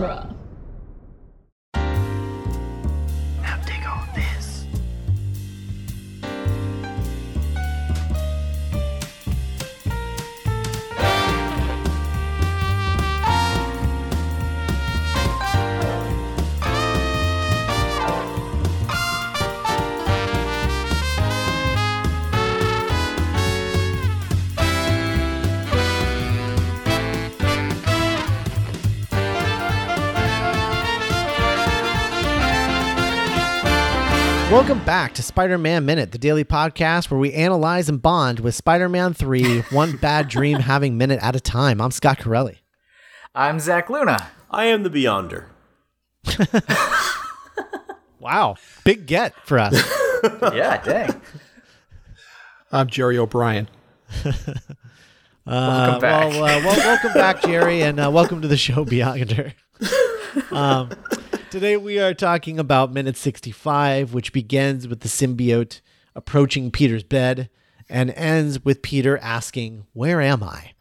genre. Welcome back to Spider Man Minute, the daily podcast where we analyze and bond with Spider Man 3, one bad dream having minute at a time. I'm Scott Corelli. I'm Zach Luna. I am the Beyonder. Wow. Big get for us. Yeah, dang. I'm Jerry O'Brien. Welcome back. Well, uh, well, welcome back, Jerry, and uh, welcome to the show, Beyonder. Um, today we are talking about minute 65, which begins with the symbiote approaching Peter's bed and ends with Peter asking, Where am I?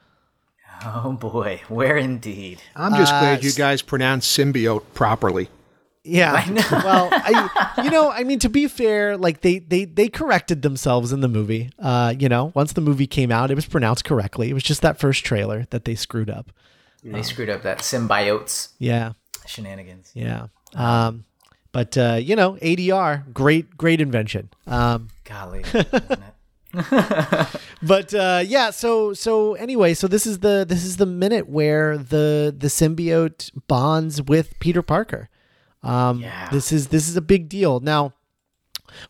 oh boy, where indeed? I'm just Uh, glad you guys pronounce symbiote properly. Yeah. well, I, you know, I mean, to be fair, like they they they corrected themselves in the movie. Uh, you know, once the movie came out, it was pronounced correctly. It was just that first trailer that they screwed up. They screwed up that symbiotes Yeah, shenanigans. yeah. Um, but uh, you know, ADR, great, great invention. Um, Golly. but uh, yeah, so so anyway, so this is the this is the minute where the the symbiote bonds with Peter Parker. Um, Yeah. This is this is a big deal. Now,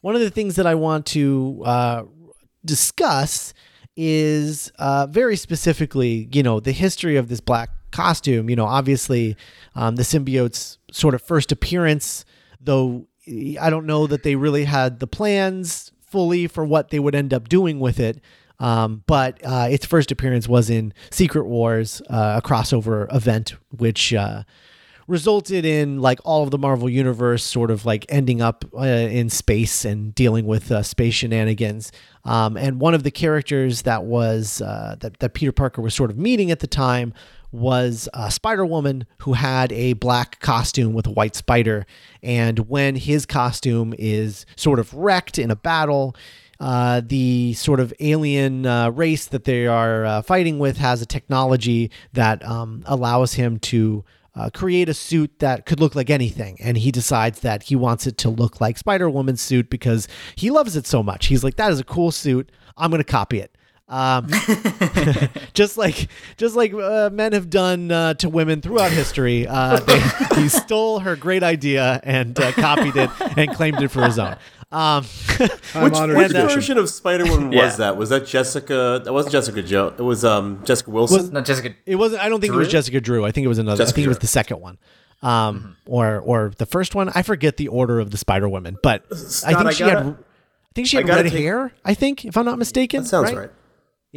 one of the things that I want to uh, discuss is uh, very specifically, you know, the history of this black costume. You know, obviously, um, the symbiote's sort of first appearance, though I don't know that they really had the plans fully for what they would end up doing with it. Um, but uh, its first appearance was in Secret Wars, uh, a crossover event, which uh, resulted in like all of the Marvel universe sort of like ending up uh, in space and dealing with uh, space shenanigans. Um, and one of the characters that was uh, that that Peter Parker was sort of meeting at the time was uh, Spider Woman, who had a black costume with a white spider. And when his costume is sort of wrecked in a battle, uh, the sort of alien uh, race that they are uh, fighting with has a technology that um, allows him to uh, create a suit that could look like anything. And he decides that he wants it to look like Spider Woman's suit because he loves it so much. He's like, that is a cool suit. I'm going to copy it. Um, just like just like uh, men have done uh, to women throughout history, uh, they, he stole her great idea and uh, copied it and claimed it for his own. Um, Which, which version of Spider Woman Yeah. was that? Was that Jessica? That wasn't Jessica Joe. It was um Jessica Wilson. Not Jessica. It wasn't. I don't think it was Jessica Drew. I think it was another. Jessica I think it was the second one, um, or or the first one. I forget the order of the Spider Woman, but I think I she had. gotta- I think she had gotta red take- hair. I think, if I'm not mistaken. that sounds right.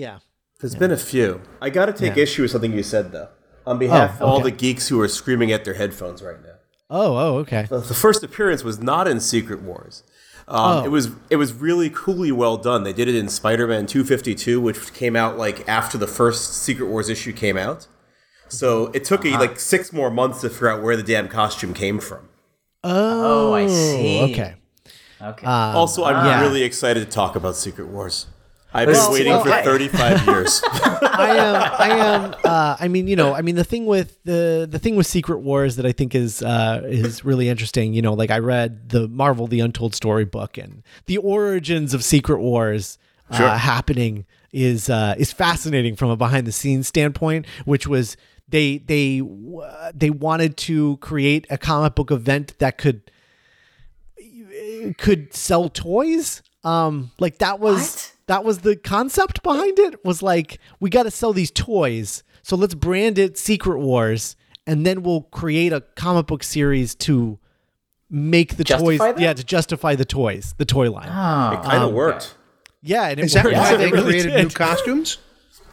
Yeah. There's been a few. I got to take Yeah. issue with something you said though. On behalf Oh, of all okay. the geeks who are screaming at their headphones right now. Oh. Oh. Okay. The the first appearance was not in Secret Wars. Um, Oh. It was it was really coolly well done. They did it in Spider-Man 252, which came out like after the first Secret Wars issue came out. So it took Uh-huh. a, like six more months to figure out where the damn costume came from. Oh. I see. Okay. Okay. Also, I'm yeah. really excited to talk about Secret Wars. I've been Well, waiting well, for I- 35 years. I am. I am. Uh, I mean, you know, I mean, the thing with the the thing with Secret Wars that I think is uh, is really interesting. You know, like I read the Marvel The Untold Story book and the origins of Secret Wars Sure. uh, happening is uh, is fascinating from a behind the scenes standpoint, which was they they w- they wanted to create a comic book event that could could sell toys. Um, like that was What? That was the concept behind it. Was like we got to sell these toys, so let's brand it Secret Wars, and then we'll create a comic book series to make the Justify toys. that? Yeah, to justify the toys, the toy line. oh, It kind of Um, worked. yeah, and it Is that worked. why It they really created did. new costumes?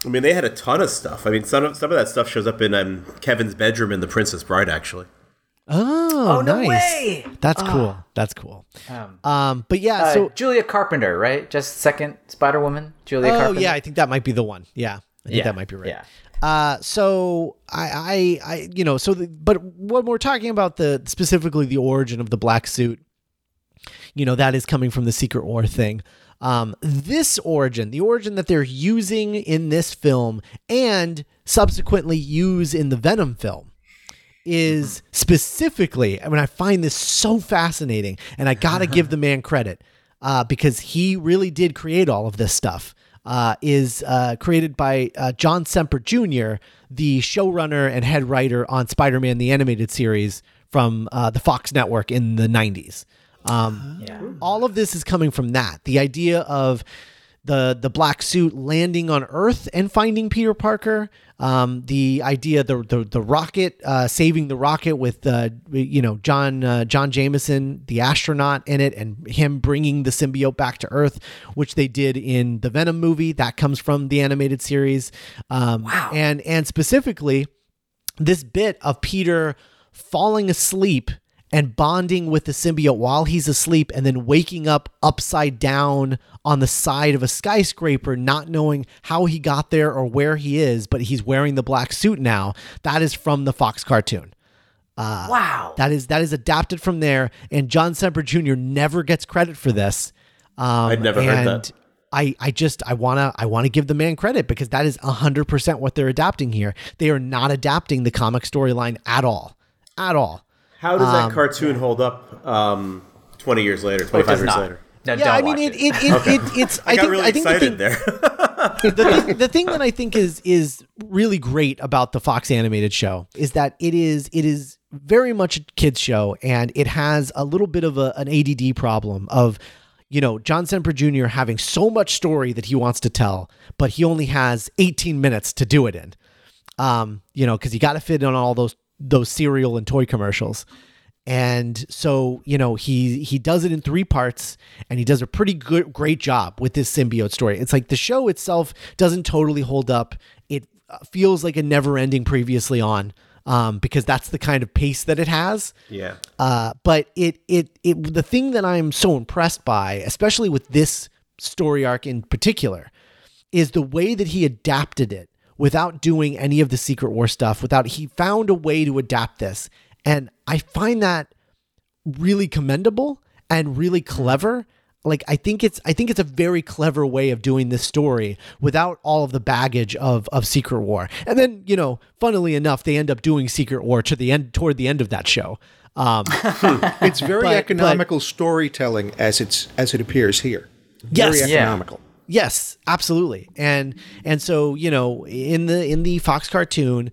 I mean, they had a ton of stuff. I mean, some of, some of that stuff shows up in um, Kevin's bedroom in The Princess Bride, actually. Oh, Oh, no nice. way! That's cool. That's cool. Um, but yeah, Uh, so Julia Carpenter, right? Just second Spider Woman, Julia oh Carpenter. yeah, I think that might be the one. Yeah, I think Yeah, that might be right. yeah. Uh, so I, I, I, you know, so, the, but when we're talking about the specifically the origin of the black suit, you know, that is coming from the Secret War thing. Um, this origin, the origin that they're using in this film and subsequently use in the Venom film, is specifically, I mean, I find this so fascinating, and I gotta give the man credit uh, because he really did create all of this stuff. Uh, is uh, created by uh, John Semper Jr., the showrunner and head writer on Spider Man the Animated Series from uh, the Fox Network in the 90s. Um, Yeah. all of this is coming from that. The idea of the the black suit landing on Earth and finding Peter Parker. Um, the idea the the, the rocket uh, saving the rocket with uh, you know John uh, John Jameson the astronaut in it and him bringing the symbiote back to Earth, which they did in the Venom movie. That comes from the animated series. Um, wow. And and specifically this bit of Peter falling asleep and bonding with the symbiote while he's asleep and then waking up upside down on the side of a skyscraper not knowing how he got there or where he is but he's wearing the black suit now that is from the Fox cartoon wow. that is that is adapted from there and John Semper Jr. never gets credit for this um, I'd never heard that. I, I just I wanna I wanna give the man credit because that is hundred percent what they're adapting here. They are not adapting the comic storyline at all, at all. How does that Um, cartoon hold up um, 20 years later, 25 years not. later? No, Yeah, I mean watch it it, it, it it's I, I, got think really I think the thing, there. the thing the thing that I think is is really great about the Fox animated show is that it is it is very much a kids show and it has a little bit of a, an ADD problem of you know John Semper Jr. having so much story that he wants to tell, but he only has 18 minutes to do it in. Um, you know, because you got to fit in all those those cereal and toy commercials. And so, you know, he he does it in three parts and he does a pretty good great job with this symbiote story. It's like the show itself doesn't totally hold up. It uh, feels like a never-ending previously on um because that's the kind of pace that it has. yeah. Uh, but it, it it the thing that I'm so impressed by, especially with this story arc in particular, is the way that he adapted it without doing any of the Secret War stuff. Without he found a way to adapt this, and I find that really commendable and really clever. Like I think it's I think it's a very clever way of doing this story without all of the baggage of of Secret War. And then you know, funnily enough, they end up doing Secret War to the end toward the end of that show. Um, It's very But- economical storytelling as it's as it appears here. Very Yes. Yeah. Yes, absolutely. And and so, you know, in the in the Fox cartoon,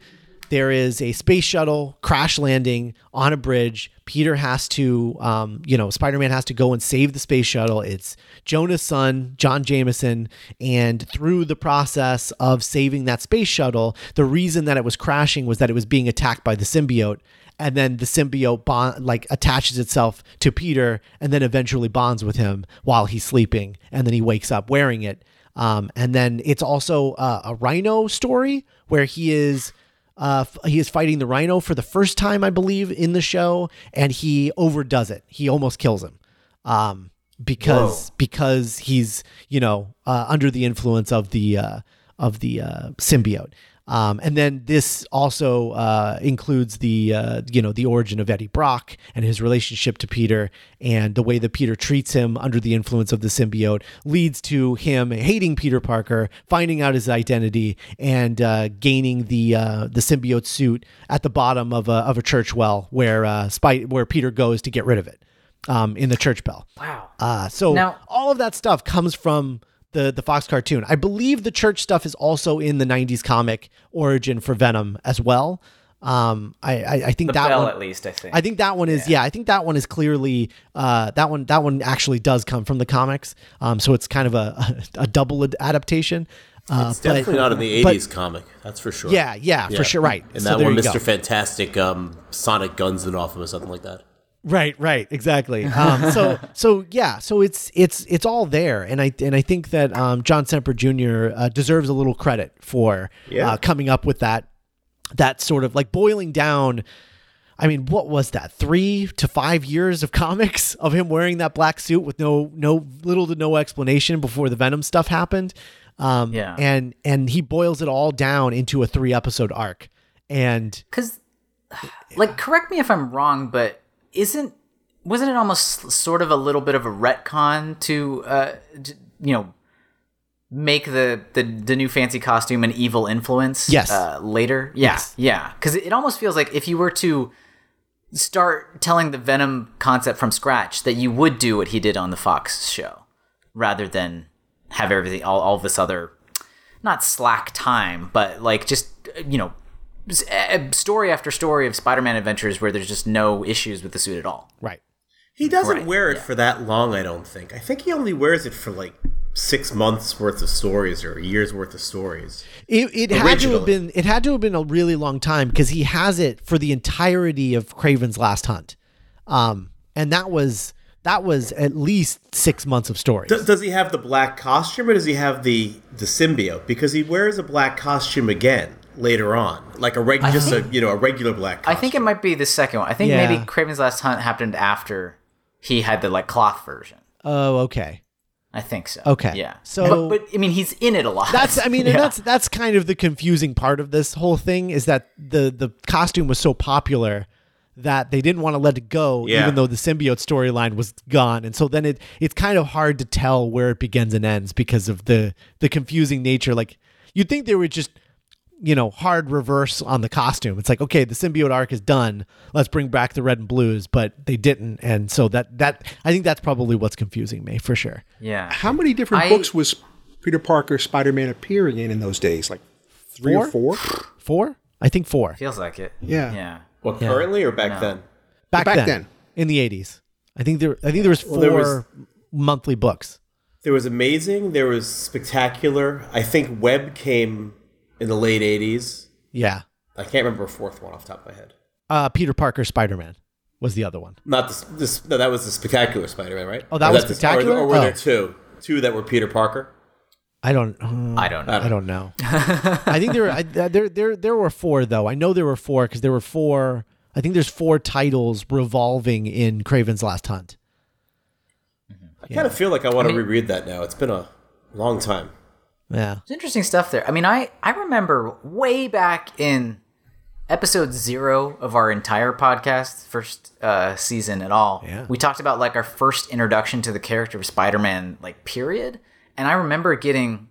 there is a space shuttle crash landing on a bridge. Peter has to um, you know, Spider-Man has to go and save the space shuttle. It's Jonah's son, John Jameson, and through the process of saving that space shuttle, the reason that it was crashing was that it was being attacked by the symbiote and then the symbiote bond like attaches itself to Peter and then eventually bonds with him while he's sleeping and then he wakes up wearing it. Um, and then it's also uh, a rhino story where he is uh, f- he is fighting the rhino for the first time I believe in the show and he overdoes it. He almost kills him. Um, because because he's you know uh, under the influence of the uh, of the uh, symbiote. Um, and then this also uh, includes the uh, you know the origin of Eddie Brock and his relationship to Peter and the way that Peter treats him under the influence of the symbiote leads to him hating Peter Parker, finding out his identity, and uh, gaining the uh, the symbiote suit at the bottom of a of a church well where uh, Spy- where Peter goes to get rid of it um, in the church bell. Wow. Uh, so Now- all of that stuff comes from the the Fox cartoon. I believe the church stuff is also in the '90s comic origin for Venom as well. Um, I I, I think The that bell, one, at least, I think. I think that one is yeah. I think that one is clearly uh, that one that one actually does come from the comics. Um, so it's kind of a a, double ad- adaptation. Uh, It's definitely but- not in the but- 80s comic, that's for sure. Yeah, yeah, for sure, right. And So that one, you go. Mr. Fantastic, um, Sonic guns it off him or something like that. Right, right, exactly. Um, so, so yeah, so it's it's it's all there, and I and I think that um, John Semper Jr. Uh, deserves a little credit for Yeah. uh, coming up with that that sort of like boiling down. I mean, what was that? Three to five years of comics of him wearing that black suit with no no little to no explanation before the Venom stuff happened. Um, Yeah. and and he boils it all down into a three episode arc, and Because, like, correct me if I'm wrong, but isn't wasn't it almost sort of a little bit of a retcon to, uh, you know, make the, the the new fancy costume an evil influence? Yes. Uh, later. Yeah. Yes. Yeah. Because it almost feels like if you were to start telling the Venom concept from scratch, that you would do what he did on the Fox show, rather than have everything all all this other not slack time, but like just uh, you know, story after story of Spider-Man adventures where there's just no issues with the suit at all. right. He doesn't Right, wear it for that long, I don't think. I think he only wears it for like six months worth of stories or a year's worth of stories. It, it had to have been it had to have been a really long time because he has it for the entirety of Kraven's Last Hunt, um, and that was that was at least six months of stories. Does, does he have the black costume or does he have the the symbiote? Because he wears a black costume again later on, like a reg- just a you know a regular black. I think it might be the second one. I think Yeah. maybe Kraven's Last Hunt happened after he had the like cloth version. oh, okay. I think so. Okay. Yeah. So- but, but I mean, he's in it a lot. That's I mean, and Yeah. that's that's kind of the confusing part of this whole thing is that the the costume was so popular that they didn't want to let it go, Yeah. even though the symbiote storyline was gone. And so then it it's kind of hard to tell where it begins and ends because of the the confusing nature. Like you'd think they would just you know hard reverse on the costume. It's like okay, the symbiote arc is done. Let's bring back the red and blues, but they didn't, and so that that I think that's probably what's confusing me for sure. yeah. How many different I- books was Peter Parker Spider Man appearing in in those days? Like three or four? Four, I think four. Feels like it. Yeah. Yeah. what currently or back then. back, Back then, then. in the 80s i think there i think there was four there was- monthly books There was amazing. There was spectacular. I think Web came in the late '80s. yeah I can't remember a fourth one off the top of my head. uh peter parker spider-man was the other one Not this. this no, that was the spectacular Spider-Man, right? Oh, that Or was that's the- Spectacular? Or, or were Oh. there two? Two that were Peter Parker. i don't uh, I don't know. i don't know i think there I, uh, there there there were four though i know there were four because there were four i think there's four titles revolving in kraven's last hunt I kind of feel like I want to reread that now. It's been a long time. Yeah It's interesting stuff there. I mean, I I remember way back in episode zero of our entire podcast, first uh, season at all. Yeah. We talked about like our first introduction to the character of Spider-Man, like period. And I remember getting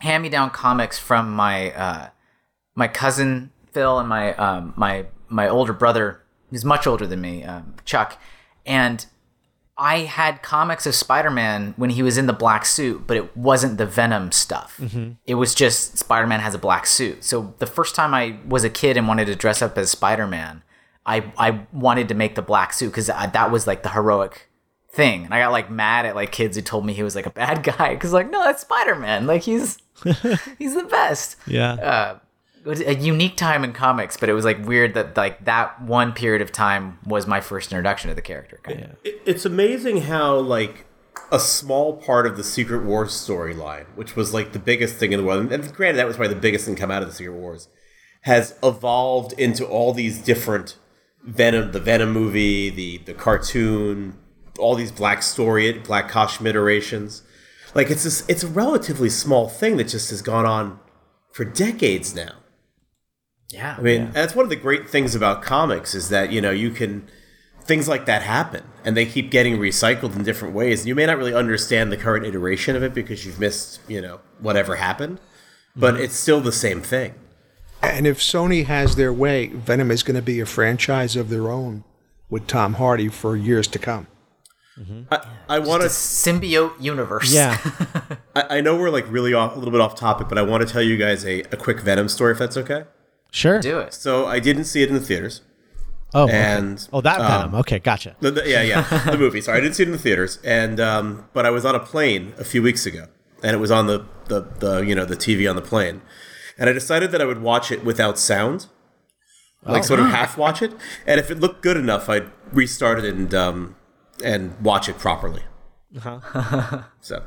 hand-me-down comics from my uh, my cousin Phil and my um, my my older brother, who's much older than me, um, Chuck, and I had comics of Spider Man when he was in the black suit, but it wasn't the Venom stuff. It was just Spider Man has a black suit. So the first time I was a kid and wanted to dress up as Spider Man, I I wanted to make the black suit because that was like the heroic thing. And I got like mad at like kids who told me he was like a bad guy because like no, that's Spider Man. Like he's he's the best yeah uh, was a unique time in comics, but it was like weird that like that one period of time was my first introduction to the character. Kind of. It, it's amazing how like a small part of the Secret Wars storyline, which was like the biggest thing in the world, and granted that was probably the biggest thing come out of the Secret Wars, has evolved into all these different Venom, the Venom movie, the the cartoon, all these black story, black costume iterations. Like it's this, it's a relatively small thing that just has gone on for decades now. Yeah, I mean, that's one of the great things about comics is that you know you can things like that happen and they keep getting recycled in different ways. And you may not really understand the current iteration of it because you've missed you know whatever happened, but mm-hmm. it's still the same thing. And if Sony has their way, Venom is going to be a franchise of their own with Tom Hardy for years to come. Mm-hmm. I, I want to. symbiote universe. yeah I, I know we're like really off a little bit off topic, but I want to tell you guys a, a quick Venom story if that's okay. Sure. Do it. So I didn't see it in the theaters, oh okay. and oh that um, venom okay gotcha. The, the- yeah, yeah, the movie. Sorry, I didn't see it in the theaters, and um, but I was on a plane a few weeks ago, and it was on the, the the you know the TV on the plane, and I decided that I would watch it without sound, like sort of half watch it, and if it looked good enough, I'd restart it and um, and watch it properly. so.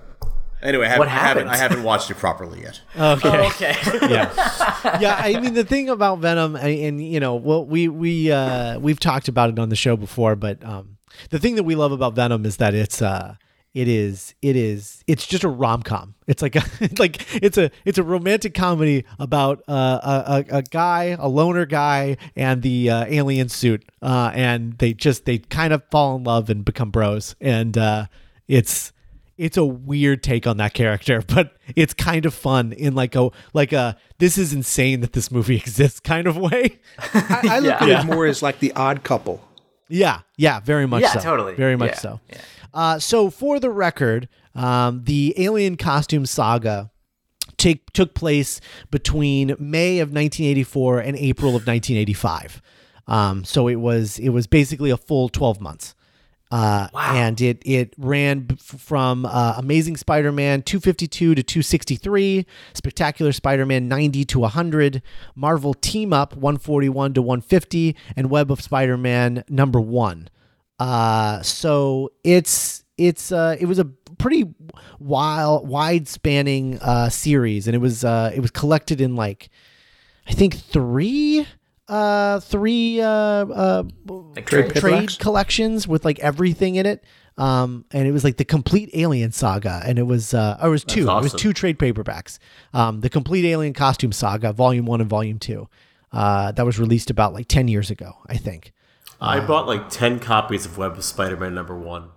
Anyway, I haven't, What I haven't. I haven't watched it properly yet. okay Okay. yeah yeah i mean the thing about venom and, and you know well we we uh we've talked about it on the show before but um the thing that we love about venom is that it's uh It is. It is. It's just a rom com. It's like a like it's a it's a romantic comedy about uh, a, a a guy, a loner guy, and the uh, alien suit, uh, and they just they kind of fall in love and become bros, and uh, it's it's a weird take on that character, but it's kind of fun in like a like a this is insane that this movie exists kind of way. I, I look at it more as like the odd couple. Yeah, yeah, very much Yeah, so. totally. Very much Yeah, so. yeah. Uh, so, for the record, um, the Alien Costume Saga take, took place between May of 1984 and April of 1985. Um, so it was it was basically a full 12 months. Uh, And it it ran from uh, Amazing Spider-Man 252 to 263, Spectacular Spider-Man 90 to 100, Marvel Team Up 141 to 150, and Web of Spider-Man number one. Uh, so it's it's uh, it was a pretty wild, wide spanning uh, series, and it was uh, it was collected in like I think three uh three uh uh Like Trade trade- trade collections with like everything in it. Um, and it was like the complete Alien saga, and it was uh, or it was two. It was two trade paperbacks. Um, the complete Alien costume saga, volume one and volume two. Uh, that was released about like ten years ago, I think. I bought like 10 copies of Web of Spider Man number one.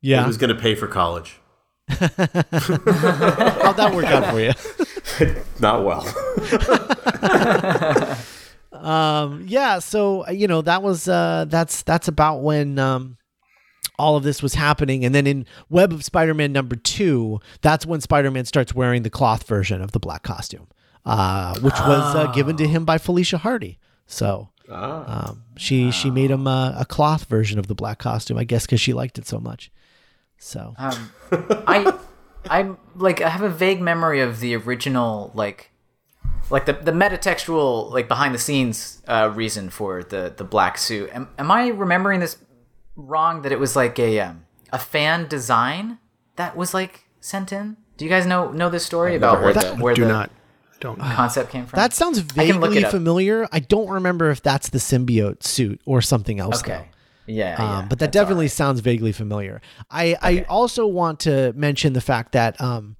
Yeah, It was going to pay for college. how'd that work out for you? Not well. Yeah so uh, you know that was uh that's that's about when um all of this was happening. And then in web of spider-man number two that's when spider-man starts wearing the cloth version of the black costume uh which was uh, given to him by felicia hardy. So um, she she made him uh, a cloth version of the black costume i guess because she liked it so much. So. Um, I, I'm like I have a vague memory of the original like, like the the metatextual like behind the scenes uh, reason for the the black suit. Am, am I remembering this wrong? That it was like a um, a fan design that was like sent in. Do you guys know know this story about where heard the, that. where Do the not. Don't know. concept came from? that sounds I can look vaguely it up. familiar i don't remember if that's the symbiote suit or something else though. okay. Yeah, Um, yeah, but that definitely right. sounds vaguely familiar. I, I also want to mention the fact that um,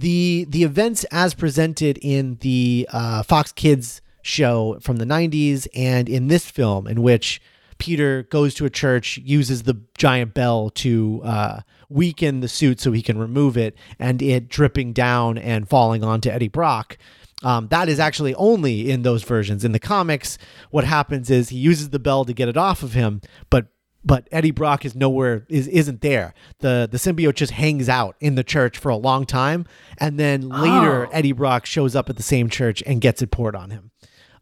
the the events as presented in the uh, Fox Kids show from the '90s and in this film, in which Peter goes to a church, uses the giant bell to uh, weaken the suit so he can remove it, and it dripping down and falling onto Eddie Brock. Um, that is actually only in those versions. In the comics, what happens is he uses the bell to get it off of him, but but Eddie Brock is nowhere is isn't there. The the symbiote just hangs out in the church for a long time, and then later Eddie Brock shows up at the same church and gets it poured on him,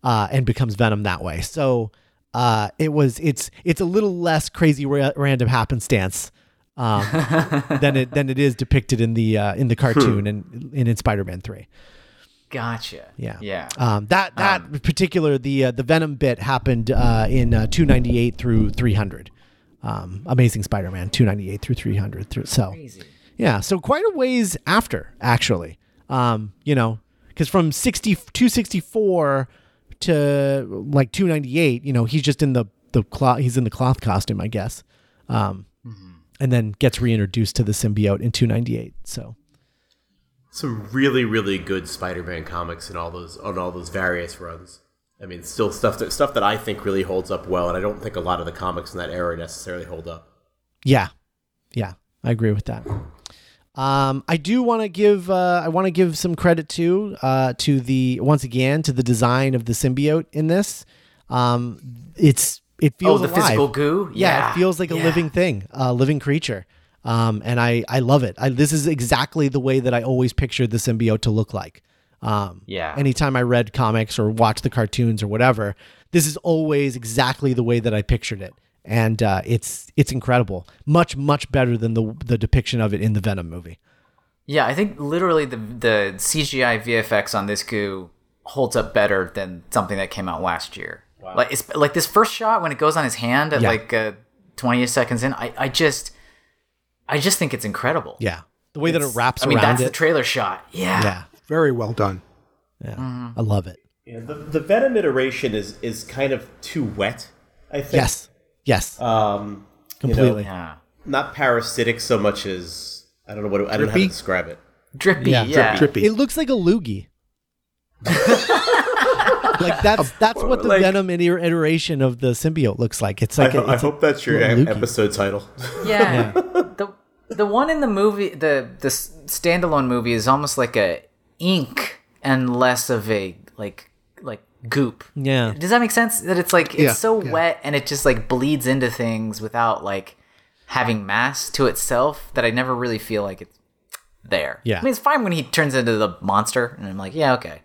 uh, and becomes Venom that way. So uh, it was it's it's a little less crazy ra- random happenstance um, than it than it is depicted in the uh, in the cartoon and in, in Spider Man three. Gotcha. Yeah, Yeah. Um, that that particular the uh, the Venom bit happened uh, in uh, 298 through 300. Um, Amazing Spider-Man 298 through 300. Through, so Crazy. yeah, so quite a ways after actually. Um, you know, because from 60 264 to like 298, you know, he's just in the the cloth. He's in the cloth costume, I guess. Um, and then gets reintroduced to the symbiote in 298. So Some really, really good Spider-Man comics in all those on all those various runs. I mean, still stuff that stuff that I think really holds up well, and I don't think a lot of the comics in that era necessarily hold up. Yeah, yeah, I agree with that. Um, I do want to give uh, I want to give some credit to uh, to the once again to the design of the symbiote in this. Um, it's it Oh, feels the alive. physical goo. Yeah, it feels like a living thing, a living creature. Um, and I I love it. I, this is exactly the way that I always pictured the symbiote to look like. Um, Yeah. Anytime I read comics or watched the cartoons or whatever, this is always exactly the way that I pictured it, and uh, it's it's incredible. Much much better than the the depiction of it in the Venom movie. Yeah, I think literally the the CGI VFX on this goo holds up better than something that came out last year. Like it's like this first shot when it goes on his hand at Yeah. like uh, 20 seconds in. I, I just I just think it's incredible. Yeah, the way that it wraps I mean, around that's it. the trailer shot. Yeah. yeah, Very well done. yeah, Mm-hmm. I love it. Yeah, the, the Venom iteration is is kind of too wet. I think. Yes, yes, Um, you know, completely. Yeah. not parasitic so much as I don't know what I don't know how to describe it. Drippy, Yeah, yeah. Drippy. It looks like a loogie. like that's that's what the Like- Venom iteration of the symbiote looks like. It's I, like ho- a, I it's a- hope that's your little e- episode title. Yeah. the the one in the movie, the the standalone movie, is almost like a ink and less of a like like goop. Yeah. Does that make sense? That it's like it's Yeah, so yeah. wet and it just like bleeds into things without like having mass to itself that I never really feel like it's there. Yeah. I mean, it's fine when he turns into the monster, and I'm like, yeah, okay.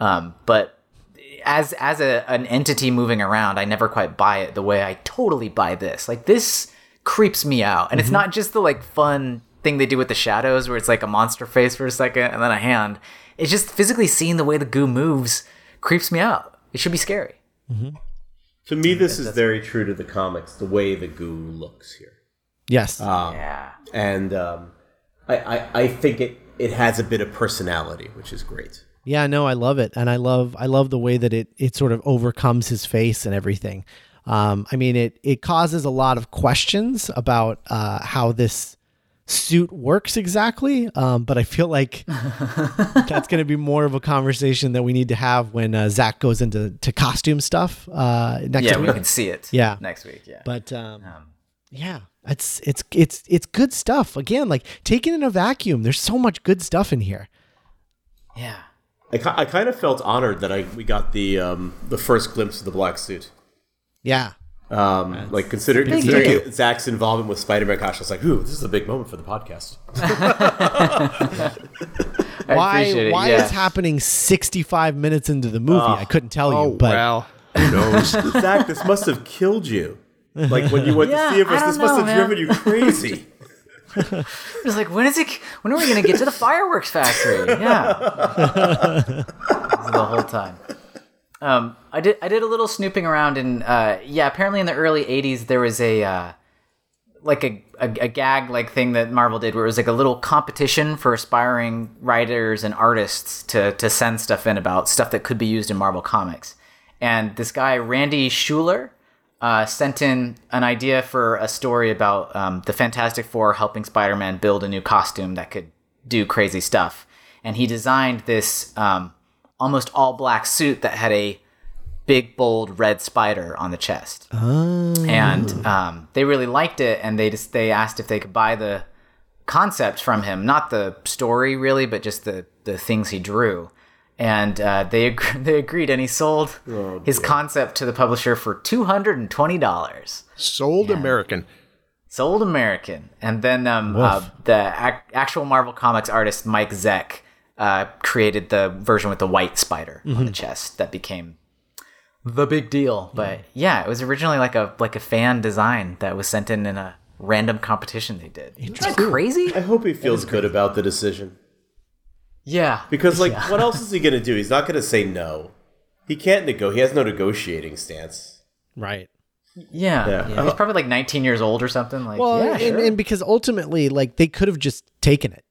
Um, but as as a an entity moving around, I never quite buy it the way I totally buy this. Like this creeps me out, and it's not just the like fun thing they do with the shadows, where it's like a monster face for a second and then a hand. It's just physically seeing the way the goo moves creeps me out. It should be scary. to me, this is very true to the comics. The way the goo looks here. yes. Yeah. and um, I, I, I think it, it has a bit of personality, which is great. Yeah, no, I love it, and I love I love the way that it it sort of overcomes his face and everything. Um, I mean, it it causes a lot of questions about uh, how this suit works exactly, um, but I feel like that's going to be more of a conversation that we need to have when uh, Zach goes into to costume stuff uh, next Yeah, we can see it. Yeah. next week. Yeah. But um, yeah, it's it's it's it's good stuff. Again, like taken in a vacuum. There's so much good stuff in here. yeah. I, I kind of felt honored that I we got the um, the first glimpse of the black suit. Yeah. Um, like consider, considering Zach's involvement with Spider-Man, gosh, I was like, "Ooh, this is a big moment for the podcast." I why appreciate it, why yeah. it's happening 65 minutes into the movie i couldn't tell Oh you but well, who knows? Zach, this must have killed you. Like when you went Yeah, to see us, this don't must have man. driven you crazy. It's like when is it? When are we gonna get to the fireworks factory? Yeah, the whole time. Um, I did. I did a little snooping around, and uh, yeah, apparently in the early '80s there was a uh, like a, a a gag like thing that Marvel did, where it was like a little competition for aspiring writers and artists to to send stuff in about stuff that could be used in Marvel comics. And this guy Randy Schueller uh, sent in an idea for a story about um, the Fantastic Four helping Spider-Man build a new costume that could do crazy stuff. And he designed this um, almost all black suit that had a big bold red spider on the chest. And um, they really liked it, and they just they asked if they could buy the concept from him, not the story really, but just the the things he drew. And uh, they ag- they agreed, and he sold his concept to the publisher for two hundred and twenty dollars. Sold American. Sold American, and then um, uh, the ac- actual Marvel Comics artist Mike Zeck uh, created the version with the white spider on the chest that became the big deal. But yeah, it was originally like a like a fan design that was sent in in a random competition they did. Isn't that crazy? I hope he feels good about the decision Yeah, because, like, what else is he going to do? He's not going to say no. He can't nego. He has no negotiating stance. right yeah, Yeah. yeah. He's probably like 19 years old or something. Like, well yeah, and, sure. and because ultimately like they could have just taken it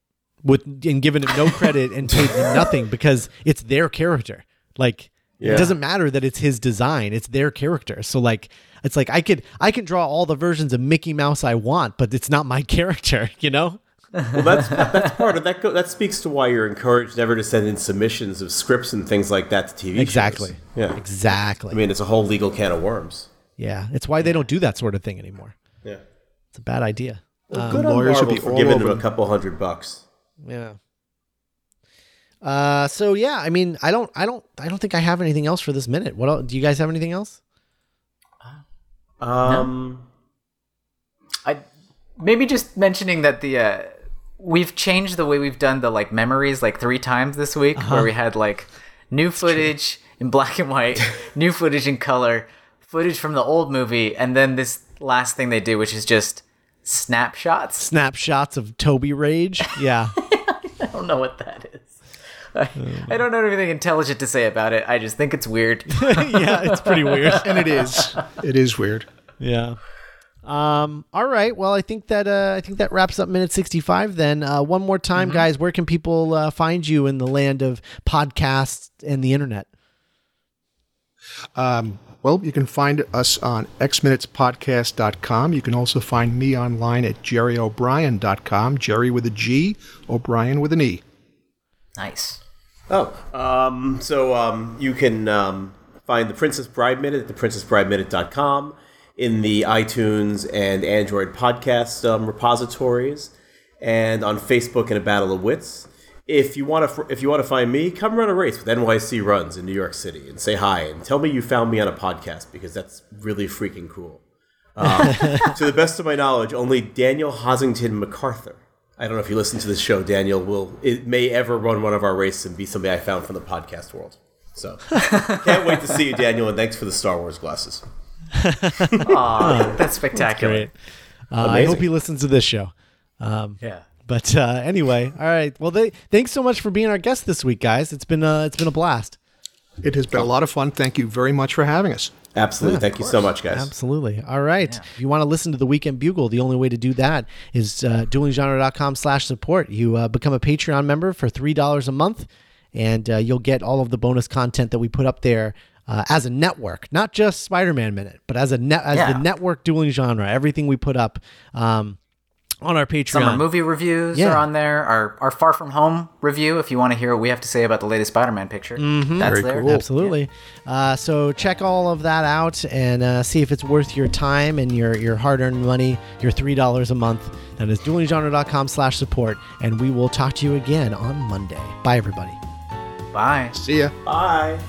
with and given him no credit and paid nothing because it's their character like Yeah. it doesn't matter that it's his design it's their character so like it's like i could i can draw all the versions of mickey mouse i want but it's not my character you know Well, that's that's part of that. Go, that speaks to why you're encouraged never to send in submissions of scripts and things like that to TV shows. exactly Yeah. exactly I mean, it's a whole legal can of worms. yeah it's why they don't do that sort of thing anymore Yeah. it's a bad idea Well, um, good on lawyers would be for giving them a couple hundred bucks. Yeah. Uh, so yeah, I mean, I don't, I don't, I don't think I have anything else for this minute. What else, do you guys have anything else? Um, I maybe just mentioning that the uh, we've changed the way we've done the like memories like three times this week, where we had like new footage in black and white, new footage in color, footage from the old movie, and then this last thing they do, which is just snapshots. Snapshots of Toby Rage. Yeah. I don't know what that is. I, I don't know anything intelligent to say about it. I just think it's weird. yeah, it's pretty weird. And it is. It is weird. Yeah. Um, all right. Well, I think that uh, I think that wraps up minute sixty-five. Then uh, one more time, guys. Where can people uh, find you in the land of podcasts and the internet? Um, Well, you can find us on xminutespodcast.com. You can also find me online at jerryobrien.com. Jerry with a G, O'Brien with an E. Nice. Oh, um, so um, you can um, find the Princess Bride Minute at theprincessbrideminute.com in the iTunes and Android podcast um, repositories, and on Facebook in a Battle of Wits. If you want to, if you want to find me, come run a race with NYC Runs in New York City and say hi and tell me you found me on a podcast because that's really freaking cool. Um, to the best of my knowledge, only Daniel Hosington MacArthur. I don't know if you listen to this show, Daniel. Will it may ever run one of our races and be somebody I found from the podcast world. So can't wait to see you, Daniel, and thanks for the Star Wars glasses. Aw, that's spectacular. Great. Uh, I hope he listens to this show. Um, Yeah. But uh, anyway, all right. Well, they, thanks so much for being our guest this week, guys. It's been uh, it's been a blast. It has been a lot of fun. Thank you very much for having us. Absolutely. Thank you so much, guys. Absolutely. All right. If you want to listen to the Weekend Bugle, the only way to do that is uh, duelinggenre.com slash support. You uh, become a Patreon member for $3 a month, and uh, you'll get all of the bonus content that we put up there uh, as a network, not just Spider-Man Minute, but as a net as Yeah. the network dueling genre. Everything we put up um, on our Patreon. Summer movie reviews Yeah. are on there. Our our Far From Home review, if you want to hear what we have to say about the latest Spider-Man picture, that's Very there. cool. Absolutely. Uh, so check all of that out and uh, see if it's worth your time and your, your hard-earned money, your $3 a month. That is duelinggenre.com slash support. And we will talk to you again on Monday. Bye, everybody. Bye. See ya. Bye.